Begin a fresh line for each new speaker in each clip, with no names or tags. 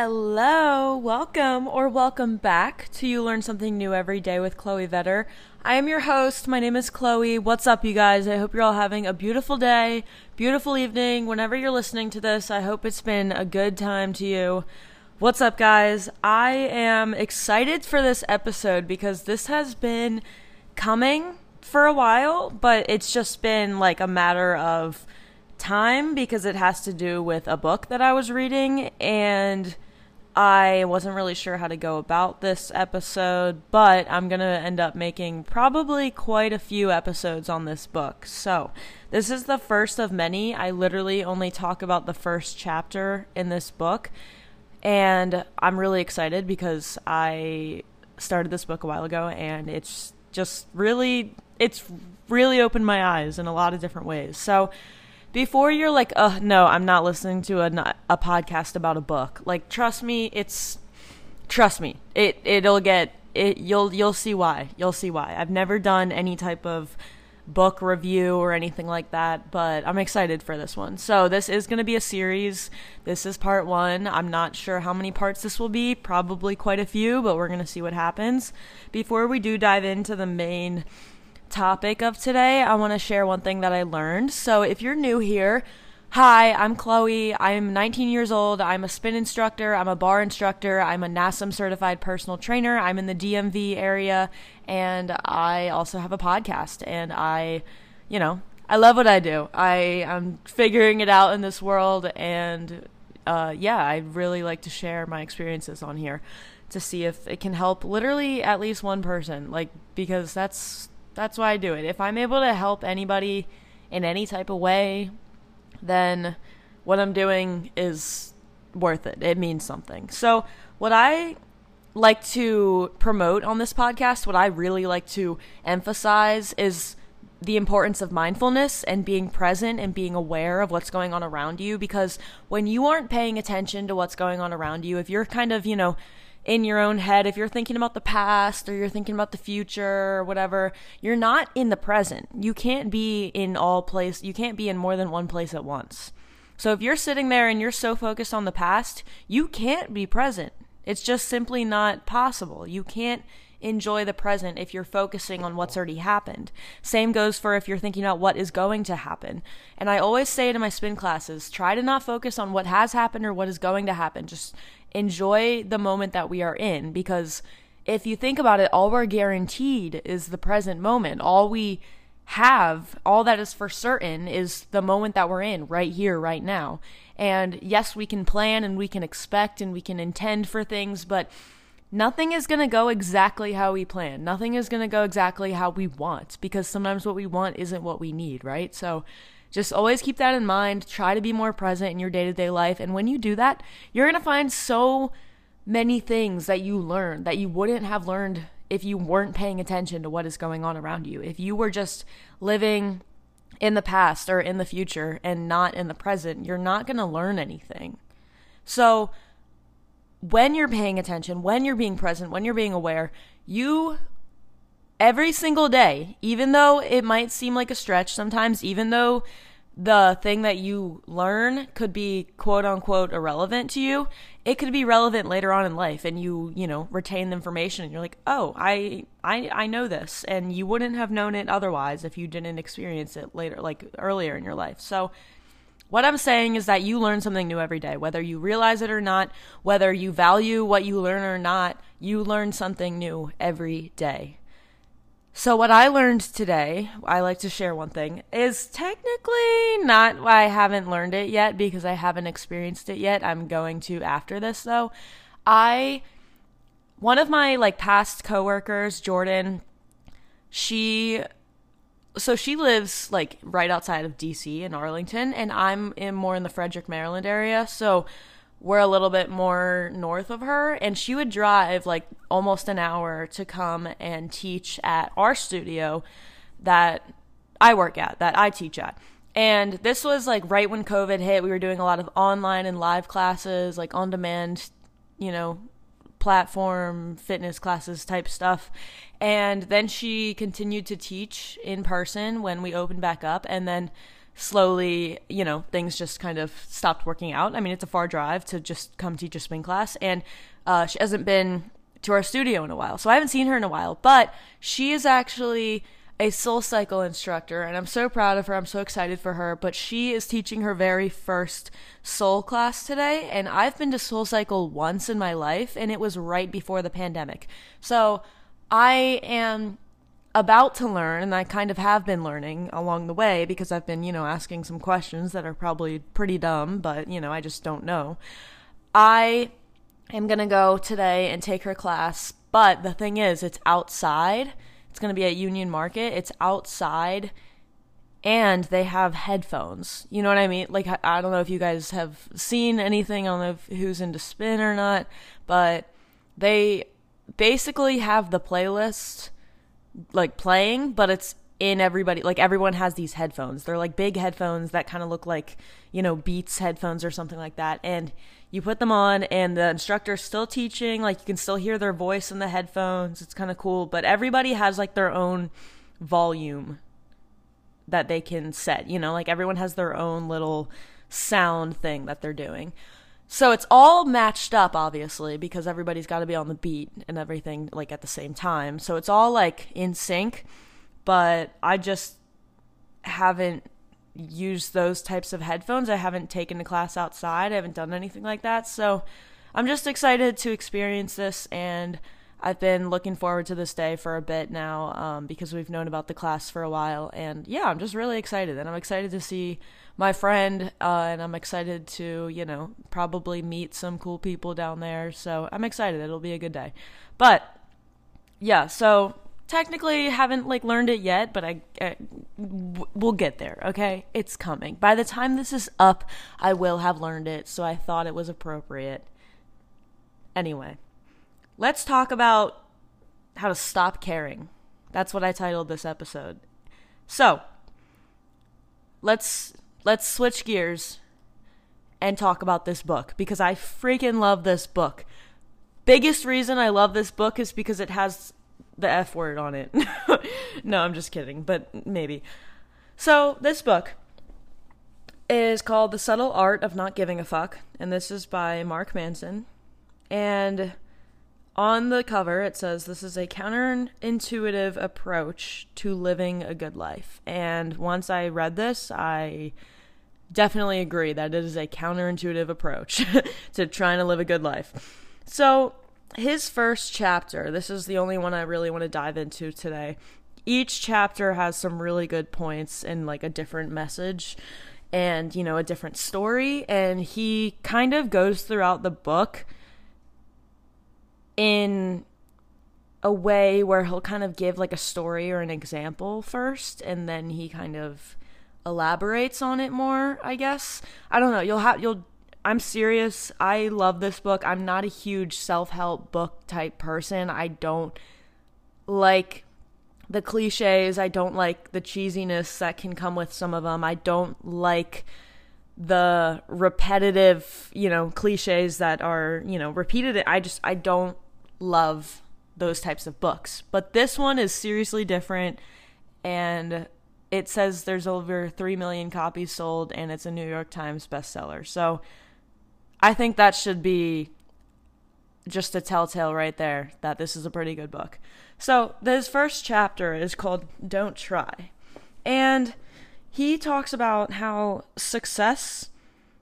Hello, welcome or welcome back to You Learn Something New Every Day with Chloe Vetter. I am your host. My name is Chloe. What's up, you guys? I hope you're all having a beautiful day, beautiful evening. Whenever you're listening to this, I hope it's been a good time to you. What's up, guys? I am excited for this episode because this has been coming for a while, but it's just been like a matter of time because it has to do with a book that I was reading and I wasn't really sure how to go about this episode, but I'm going to end up making probably quite a few episodes on this book. So, this is the first of many. I literally only talk about the first chapter in this book, and I'm really excited because I started this book a while ago and it's just really it's really opened my eyes in a lot of different ways. So, before you're like, "Uh, no, I'm not listening to a a podcast about a book." Like, trust me, it's trust me. It it'll get it you'll you'll see why. You'll see why. I've never done any type of book review or anything like that, but I'm excited for this one. So, this is going to be a series. This is part 1. I'm not sure how many parts this will be, probably quite a few, but we're going to see what happens. Before we do dive into the main topic of today, I want to share one thing that I learned. So, if you're new here, hi, I'm Chloe. I'm 19 years old. I'm a spin instructor. I'm a barre instructor. I'm a NASM certified personal trainer. I'm in the DMV area, and I also have a podcast. And I, you know, I love what I do. I am figuring it out in this world, and uh, yeah, I really like to share my experiences on here to see if it can help literally at least one person. Like because that's that's why I do it. If I'm able to help anybody in any type of way, then what I'm doing is worth it. It means something. So, what I like to promote on this podcast, what I really like to emphasize is the importance of mindfulness and being present and being aware of what's going on around you because when you aren't paying attention to what's going on around you, if you're kind of, you know, in your own head, if you're thinking about the past or you're thinking about the future or whatever, you're not in the present. You can't be in all place, you can't be in more than one place at once. So if you're sitting there and you're so focused on the past, you can't be present. It's just simply not possible. You can't enjoy the present if you're focusing on what's already happened. Same goes for if you're thinking about what is going to happen. And I always say to my spin classes, try to not focus on what has happened or what is going to happen. Just enjoy the moment that we are in because if you think about it, all we're guaranteed is the present moment. All we have, all that is for certain, is the moment that we're in right here, right now. And yes, we can plan and we can expect and we can intend for things, but nothing is going to go exactly how we plan. Nothing is going to go exactly how we want because sometimes what we want isn't what we need, right? So, just always keep that in mind. Try to be more present in your day to day life. And when you do that, you're going to find so many things that you learn that you wouldn't have learned if you weren't paying attention to what is going on around you. If you were just living in the past or in the future and not in the present, you're not going to learn anything. So, when you're paying attention, when you're being present, when you're being aware, you every single day, even though it might seem like a stretch sometimes, even though the thing that you learn could be quote unquote irrelevant to you, it could be relevant later on in life and you, you know, retain the information and you're like, "Oh, I I I know this." And you wouldn't have known it otherwise if you didn't experience it later like earlier in your life. So, what I'm saying is that you learn something new every day, whether you realize it or not, whether you value what you learn or not, you learn something new every day. So, what I learned today, I like to share one thing, is technically not, why I haven't learned it yet because I haven't experienced it yet. I'm going to after this though. I, one of my like past coworkers, Jordan, she, so she lives like right outside of DC in Arlington, and I'm in more in the Frederick, Maryland area. So, we're a little bit more north of her and she would drive like almost an hour to come and teach at our studio that I work at, that I teach at. And this was like right when COVID hit. We were doing a lot of online and live classes, like on demand, you know, platform fitness classes type stuff. And then she continued to teach in person when we opened back up. And then slowly, you know, things just kind of stopped working out. I mean, it's a far drive to just come teach a spin class, and uh, she hasn't been to our studio in a while. So I haven't seen her in a while, but she is actually a SoulCycle instructor and I'm so proud of her. I'm so excited for her, but she is teaching her very first soul class today and I've been to SoulCycle once in my life and it was right before the pandemic. So I am about to learn and I kind of have been learning along the way because I've been, you know, asking some questions that are probably pretty dumb, but you know, I just don't know. I am going to go today and take her class, but the thing is it's outside it's going to be at Union Market. It's outside and they have headphones. You know what I mean? Like I don't know if you guys have seen anything. I don't know who's into spin or not, but they basically have the playlist like playing, but it's in everybody like everyone has these headphones. They're like big headphones that kind of look like, you know, Beats headphones or something like that. And you put them on and the instructor's still teaching like you can still hear their voice in the headphones it's kind of cool but everybody has like their own volume that they can set you know like everyone has their own little sound thing that they're doing so it's all matched up obviously because everybody's got to be on the beat and everything like at the same time so it's all like in sync but i just haven't used those types of headphones. I haven't taken a class outside. I haven't done anything like that. So I'm just excited to experience this and I've been looking forward to this day for a bit now um, because we've known about the class for a while. And yeah, I'm just really excited. And I'm excited to see my friend uh, and I'm excited to, you know, probably meet some cool people down there. So I'm excited. It'll be a good day. But yeah, so technically haven't like learned it yet, but I, I we'll get there, okay? It's coming. By the time this is up, I will have learned it, so I thought it was appropriate. Anyway, let's talk about how to stop caring. That's what I titled this episode. So, let's let's switch gears and talk about this book because I freaking love this book. Biggest reason I love this book is because it has the F word on it. no, I'm just kidding, but maybe. So, this book is called The Subtle Art of Not Giving a Fuck, and this is by Mark Manson. And on the cover, it says this is a counterintuitive approach to living a good life. And once I read this, I definitely agree that it is a counterintuitive approach to trying to live a good life. So, his first chapter, this is the only one I really want to dive into today. Each chapter has some really good points and like a different message and, you know, a different story. And he kind of goes throughout the book in a way where he'll kind of give like a story or an example first and then he kind of elaborates on it more, I guess. I don't know. You'll have you'll I'm serious. I love this book. I'm not a huge self help book type person. I don't like the cliches. I don't like the cheesiness that can come with some of them. I don't like the repetitive, you know, cliches that are, you know, repeated. I just, I don't love those types of books. But this one is seriously different. And it says there's over 3 million copies sold and it's a New York Times bestseller. So, I think that should be just a telltale right there that this is a pretty good book. So, this first chapter is called Don't Try. And he talks about how success.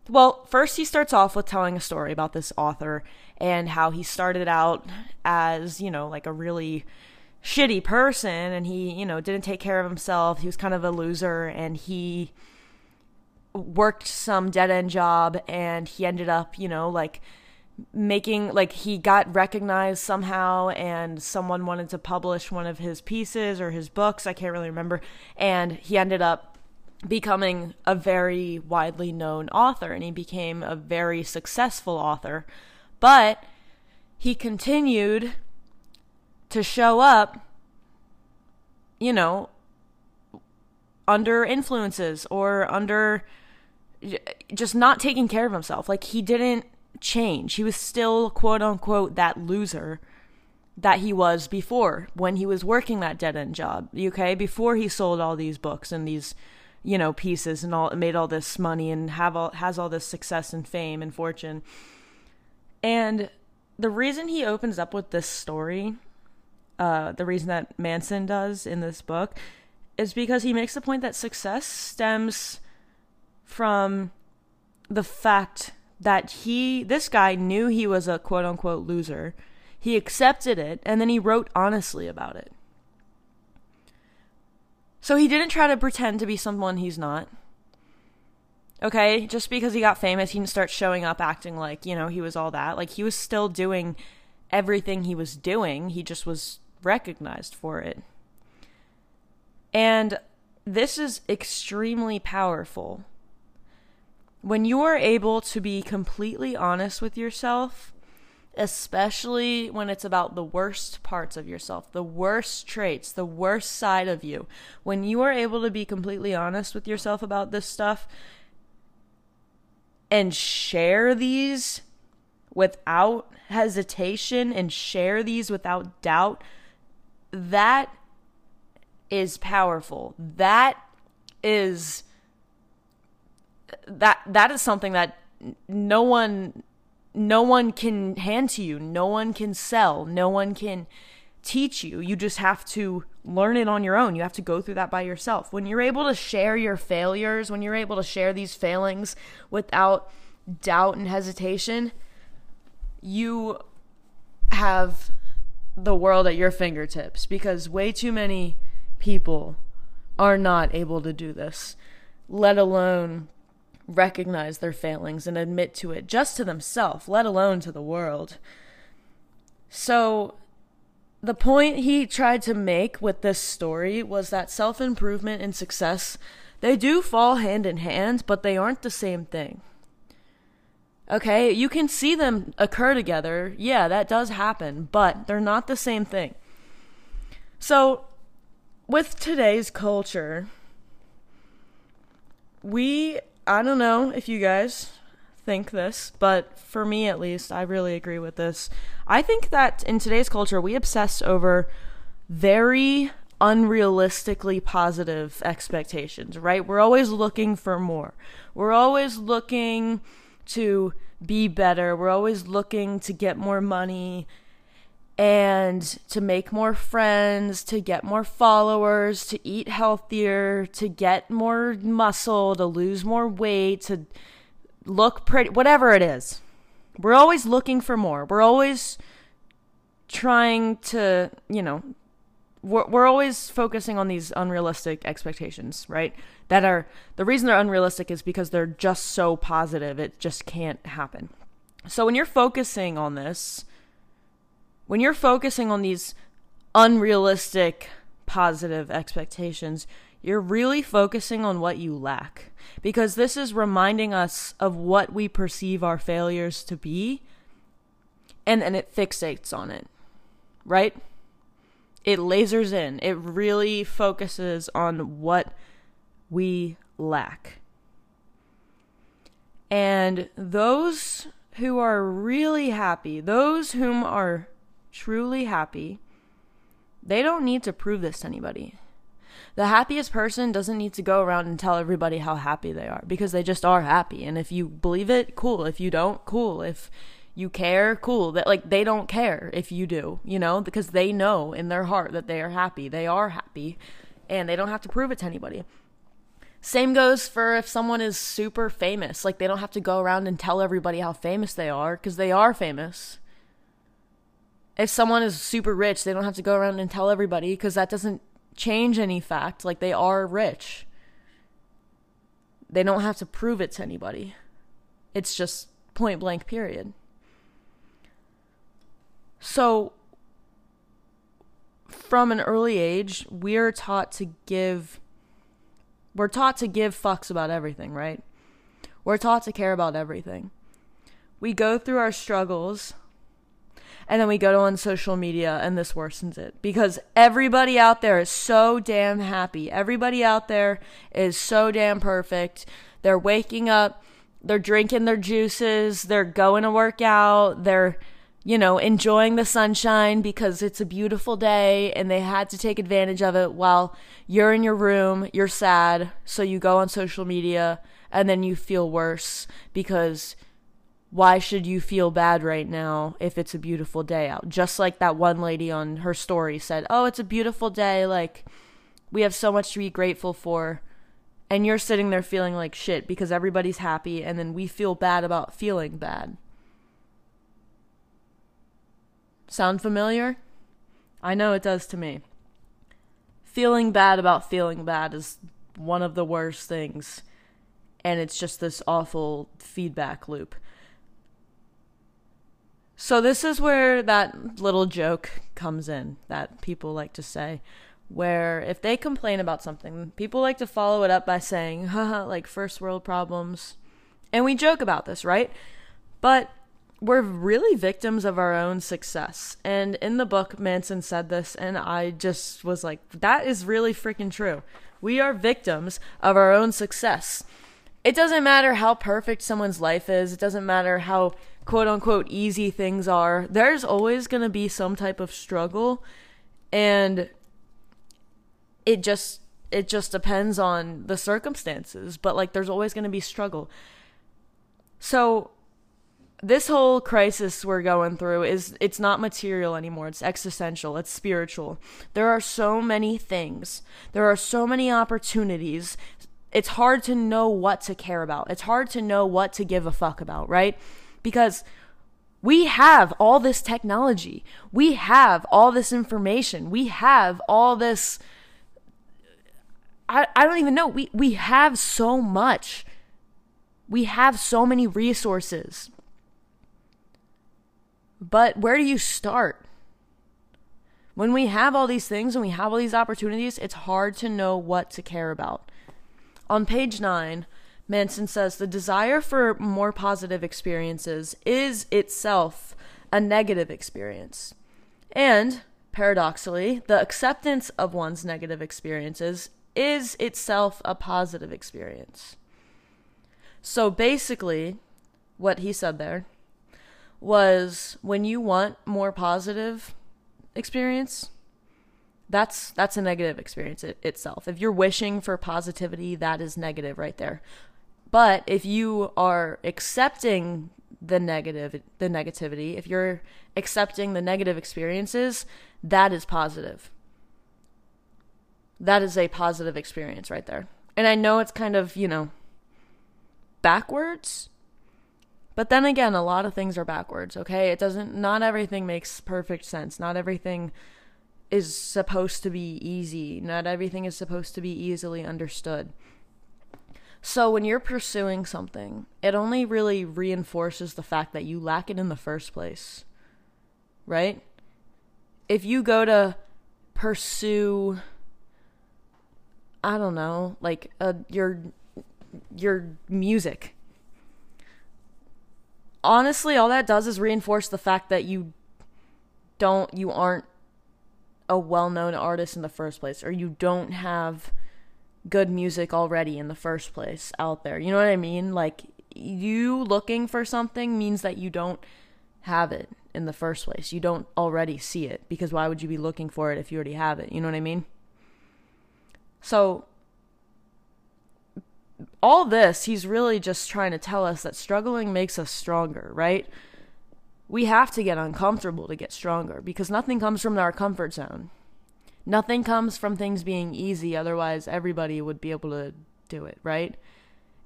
Well, first, he starts off with telling a story about this author and how he started out as, you know, like a really shitty person and he, you know, didn't take care of himself. He was kind of a loser and he worked some dead end job and he ended up, you know, like making like he got recognized somehow and someone wanted to publish one of his pieces or his books, I can't really remember, and he ended up becoming a very widely known author and he became a very successful author. But he continued to show up you know under influences or under just not taking care of himself. Like he didn't change. He was still quote unquote that loser that he was before when he was working that dead end job. Okay, before he sold all these books and these you know, pieces and all made all this money and have all has all this success and fame and fortune. And the reason he opens up with this story, uh, the reason that Manson does in this book, is because he makes the point that success stems from the fact that he this guy knew he was a quote unquote loser. He accepted it and then he wrote honestly about it. So he didn't try to pretend to be someone he's not. Okay, just because he got famous, he didn't start showing up acting like, you know, he was all that. Like he was still doing everything he was doing. He just was recognized for it. And this is extremely powerful. When you are able to be completely honest with yourself especially when it's about the worst parts of yourself, the worst traits, the worst side of you. When you are able to be completely honest with yourself about this stuff and share these without hesitation and share these without doubt, that is powerful. That is that that is something that no one no one can hand to you, no one can sell, no one can teach you. You just have to learn it on your own. You have to go through that by yourself. When you're able to share your failures, when you're able to share these failings without doubt and hesitation, you have the world at your fingertips because way too many people are not able to do this, let alone recognize their failings and admit to it just to themselves, let alone to the world. So, the point he tried to make with this story was that self improvement and success they do fall hand in hand, but they aren't the same thing. Okay, you can see them occur together. Yeah, that does happen, but they're not the same thing. So, with today's culture, we I don't know if you guys think this, but for me at least, I really agree with this. I think that in today's culture, we obsess over very unrealistically positive expectations, right? We're always looking for more. We're always looking to be better. We're always looking to get more money and to make more friends, to get more followers, to eat healthier, to get more muscle, to lose more weight, to look pretty, whatever it is. We're always looking for more. We're always trying to, you know, we're, we're always focusing on these unrealistic expectations, right? That are the reason they're unrealistic is because they're just so positive, it just can't happen. So when you're focusing on this, when you're focusing on these unrealistic positive expectations, you're really focusing on what you lack. Because this is reminding us of what we perceive our failures to be, and then it fixates on it, right? It lasers in. It really focuses on what we lack. And those who are really happy, those whom are truly happy, they don't need to prove this to anybody. The happiest person doesn't need to go around and tell everybody how happy they are because they just are happy. And if you believe it, cool. If you don't, cool. If you care, cool. That like they don't care if you do, you know, because they know in their heart that they are happy. They are happy and they don't have to prove it to anybody. Same goes for if someone is super famous. Like they don't have to go around and tell everybody how famous they are because they are famous if someone is super rich, they don't have to go around and tell everybody because that doesn't change any fact. Like they are rich. They don't have to prove it to anybody. It's just point blank, period. So, from an early age, we're taught to give, we're taught to give fucks about everything, right? We're taught to care about everything. We go through our struggles and then we go on social media and this worsens it because everybody out there is so damn happy. Everybody out there is so damn perfect. They're waking up, they're drinking their juices, they're going to work out, they're you know, enjoying the sunshine because it's a beautiful day and they had to take advantage of it while you're in your room, you're sad, so you go on social media and then you feel worse because why should you feel bad right now if it's a beautiful day out? Just like that one lady on her story said, "Oh, it's a beautiful day, like we have so much to be grateful for." And you're sitting there feeling like shit because everybody's happy and then we feel bad about feeling bad. Sound familiar? I know it does to me. Feeling bad about feeling bad is one of the worst things. And it's just this awful feedback loop. So, this is where that little joke comes in that people like to say. Where if they complain about something, people like to follow it up by saying, haha, like first world problems. And we joke about this, right? But we're really victims of our own success. And in the book, Manson said this, and I just was like, that is really freaking true. We are victims of our own success. It doesn't matter how perfect someone's life is, it doesn't matter how quote unquote easy things are. There's always going to be some type of struggle, and it just it just depends on the circumstances but like there's always going to be struggle so this whole crisis we're going through is it's not material anymore it's existential it's spiritual there are so many things there are so many opportunities it's hard to know what to care about it's hard to know what to give a fuck about right because we have all this technology. We have all this information. We have all this I, I don't even know. We we have so much. We have so many resources. But where do you start? When we have all these things and we have all these opportunities, it's hard to know what to care about. On page 9, Manson says the desire for more positive experiences is itself a negative experience. And, paradoxically, the acceptance of one's negative experiences is itself a positive experience. So basically, what he said there was when you want more positive experience that's that's a negative experience it, itself if you're wishing for positivity that is negative right there but if you are accepting the negative the negativity if you're accepting the negative experiences that is positive that is a positive experience right there and i know it's kind of you know backwards but then again, a lot of things are backwards, okay? It doesn't, not everything makes perfect sense. Not everything is supposed to be easy. Not everything is supposed to be easily understood. So when you're pursuing something, it only really reinforces the fact that you lack it in the first place. Right? If you go to pursue I don't know, like your your music, honestly, all that does is reinforce the fact that you don't, you aren't a well known artist in the first place, or you don't have good music already in the first place out there. You know what I mean? Like, you looking for something means that you don't have it in the first place. You don't already see it because why would you be looking for it if you already have it? You know what I mean? So, all this, he's really just trying to tell us that struggling makes us stronger, right? We have to get uncomfortable to get stronger because nothing comes from our comfort zone. Nothing comes from things being easy, otherwise, everybody would be able to do it, right?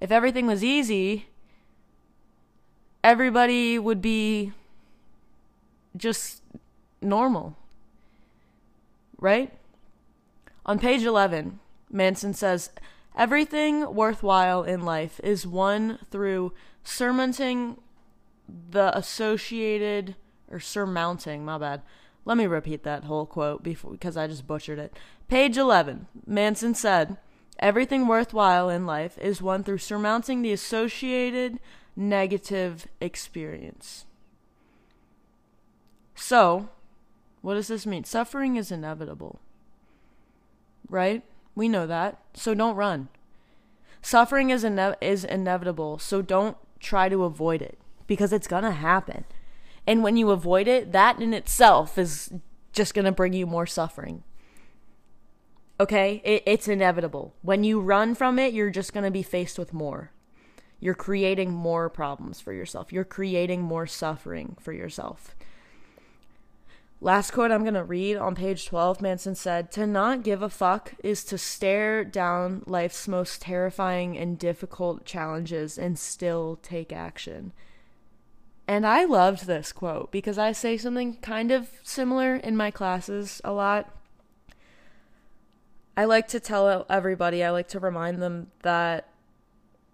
If everything was easy, everybody would be just normal, right? On page 11, Manson says, Everything worthwhile in life is won through surmounting the associated or surmounting, my bad. Let me repeat that whole quote before because I just butchered it. Page 11. Manson said, "Everything worthwhile in life is won through surmounting the associated negative experience." So, what does this mean? Suffering is inevitable. Right? We know that. So don't run. Suffering is ine- is inevitable, so don't try to avoid it because it's going to happen. And when you avoid it, that in itself is just going to bring you more suffering. Okay? It, it's inevitable. When you run from it, you're just going to be faced with more. You're creating more problems for yourself. You're creating more suffering for yourself. Last quote I'm going to read on page 12 Manson said, To not give a fuck is to stare down life's most terrifying and difficult challenges and still take action. And I loved this quote because I say something kind of similar in my classes a lot. I like to tell everybody, I like to remind them that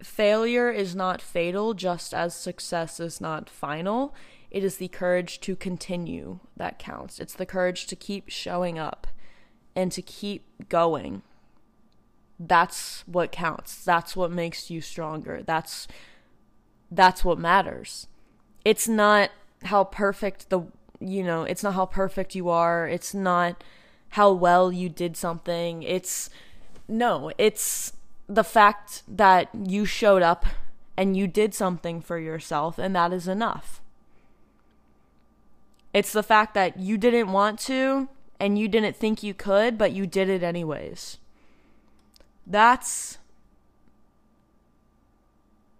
failure is not fatal just as success is not final. It is the courage to continue that counts. It's the courage to keep showing up and to keep going. That's what counts. That's what makes you stronger. That's that's what matters. It's not how perfect the you know, it's not how perfect you are. It's not how well you did something. It's no, it's the fact that you showed up and you did something for yourself and that is enough. It's the fact that you didn't want to and you didn't think you could, but you did it anyways. That's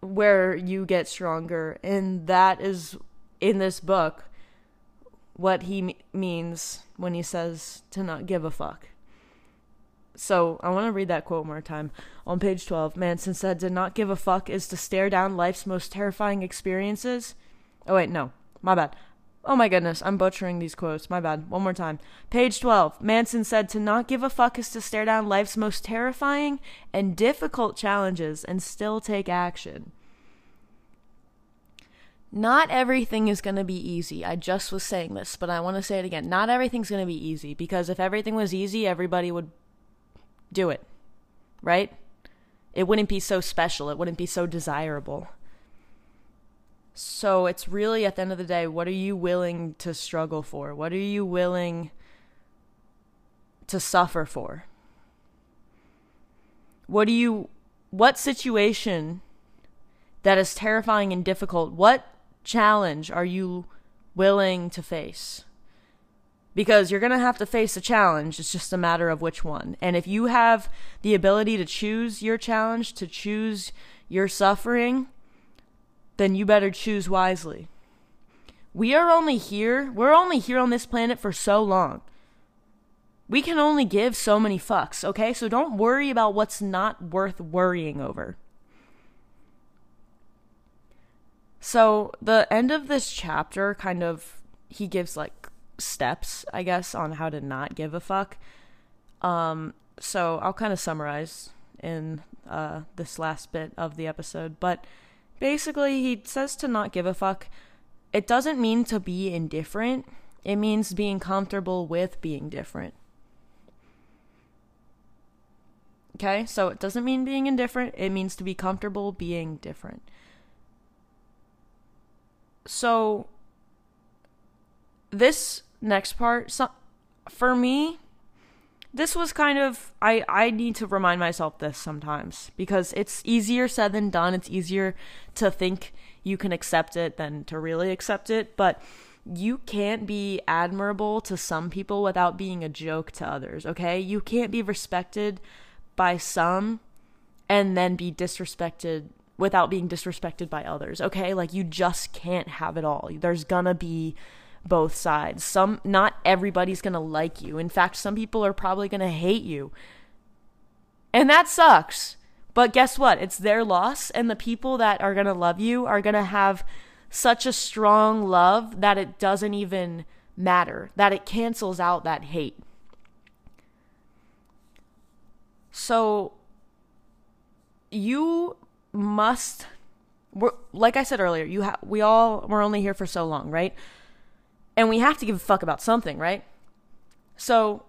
where you get stronger. And that is in this book what he m- means when he says to not give a fuck. So I want to read that quote one more time. On page 12, Manson said, To not give a fuck is to stare down life's most terrifying experiences. Oh, wait, no. My bad. Oh my goodness, I'm butchering these quotes. My bad. One more time. Page 12. Manson said to not give a fuck is to stare down life's most terrifying and difficult challenges and still take action. Not everything is going to be easy. I just was saying this, but I want to say it again. Not everything's going to be easy because if everything was easy, everybody would do it. Right? It wouldn't be so special. It wouldn't be so desirable. So it's really at the end of the day, what are you willing to struggle for? What are you willing to suffer for? What do you what situation that is terrifying and difficult, what challenge are you willing to face? Because you're going to have to face a challenge. It's just a matter of which one. And if you have the ability to choose your challenge, to choose your suffering, then you better choose wisely. We are only here, we're only here on this planet for so long. We can only give so many fucks, okay? So don't worry about what's not worth worrying over. So, the end of this chapter kind of he gives like steps, I guess, on how to not give a fuck. Um so I'll kind of summarize in uh this last bit of the episode, but Basically, he says to not give a fuck. It doesn't mean to be indifferent, it means being comfortable with being different. Okay, so it doesn't mean being indifferent, it means to be comfortable being different. So, this next part, so, for me, this was kind of I I need to remind myself this sometimes because it's easier said than done. It's easier to think you can accept it than to really accept it, but you can't be admirable to some people without being a joke to others, okay? You can't be respected by some and then be disrespected without being disrespected by others, okay? Like you just can't have it all. There's gonna be both sides. Some not everybody's going to like you. In fact, some people are probably going to hate you. And that sucks. But guess what? It's their loss and the people that are going to love you are going to have such a strong love that it doesn't even matter, that it cancels out that hate. So you must like I said earlier, you ha- we all we're only here for so long, right? And we have to give a fuck about something, right? So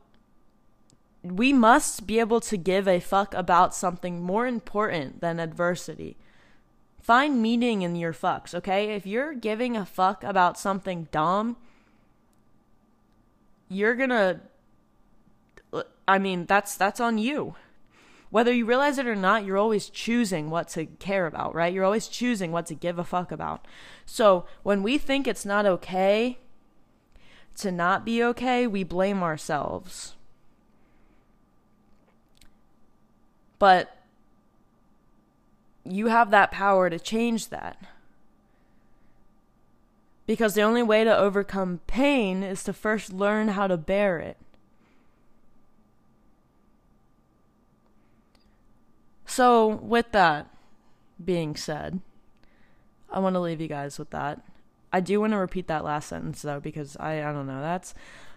we must be able to give a fuck about something more important than adversity. Find meaning in your fucks, okay? If you're giving a fuck about something dumb, you're gonna I mean, that's that's on you. Whether you realize it or not, you're always choosing what to care about, right? You're always choosing what to give a fuck about. So when we think it's not okay to not be okay, we blame ourselves. But you have that power to change that. Because the only way to overcome pain is to first learn how to bear it. So, with that being said, I want to leave you guys with that. I do want to repeat that last sentence though because I I don't know that's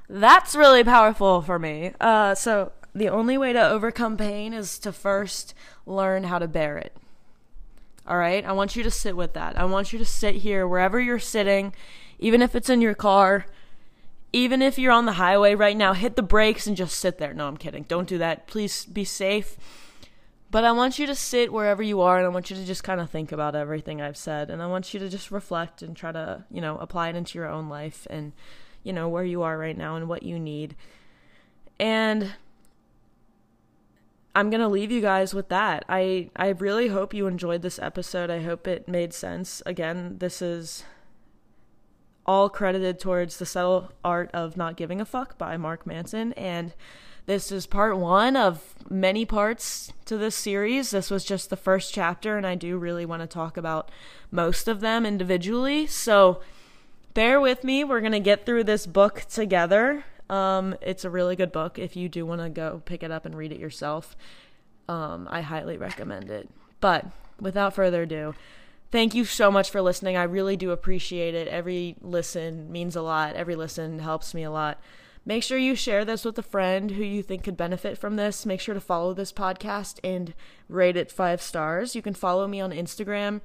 that's really powerful for me. Uh, so the only way to overcome pain is to first learn how to bear it. All right? I want you to sit with that. I want you to sit here wherever you're sitting, even if it's in your car, even if you're on the highway right now, hit the brakes and just sit there. No, I'm kidding. Don't do that. Please be safe. But I want you to sit wherever you are and I want you to just kind of think about everything I've said and I want you to just reflect and try to, you know, apply it into your own life and you know where you are right now and what you need. And I'm going to leave you guys with that. I I really hope you enjoyed this episode. I hope it made sense. Again, this is all credited towards The Subtle Art of Not Giving a Fuck by Mark Manson and this is part 1 of many parts to this series. This was just the first chapter and I do really want to talk about most of them individually. So bear with me. We're going to get through this book together. Um, it's a really good book. If you do want to go pick it up and read it yourself, um, I highly recommend it. But without further ado, thank you so much for listening. I really do appreciate it. Every listen means a lot, every listen helps me a lot. Make sure you share this with a friend who you think could benefit from this. Make sure to follow this podcast and rate it five stars. You can follow me on Instagram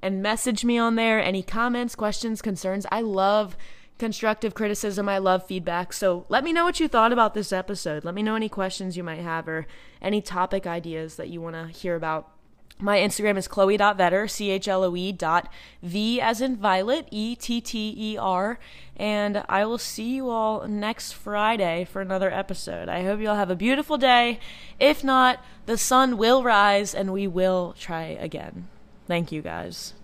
and message me on there. Any comments, questions, concerns. I love constructive criticism. I love feedback. So let me know what you thought about this episode. Let me know any questions you might have or any topic ideas that you want to hear about. My Instagram is chloe.vetter, C H L O E dot V as in violet, E T T E R. And I will see you all next Friday for another episode. I hope you all have a beautiful day. If not, the sun will rise and we will try again. Thank you guys.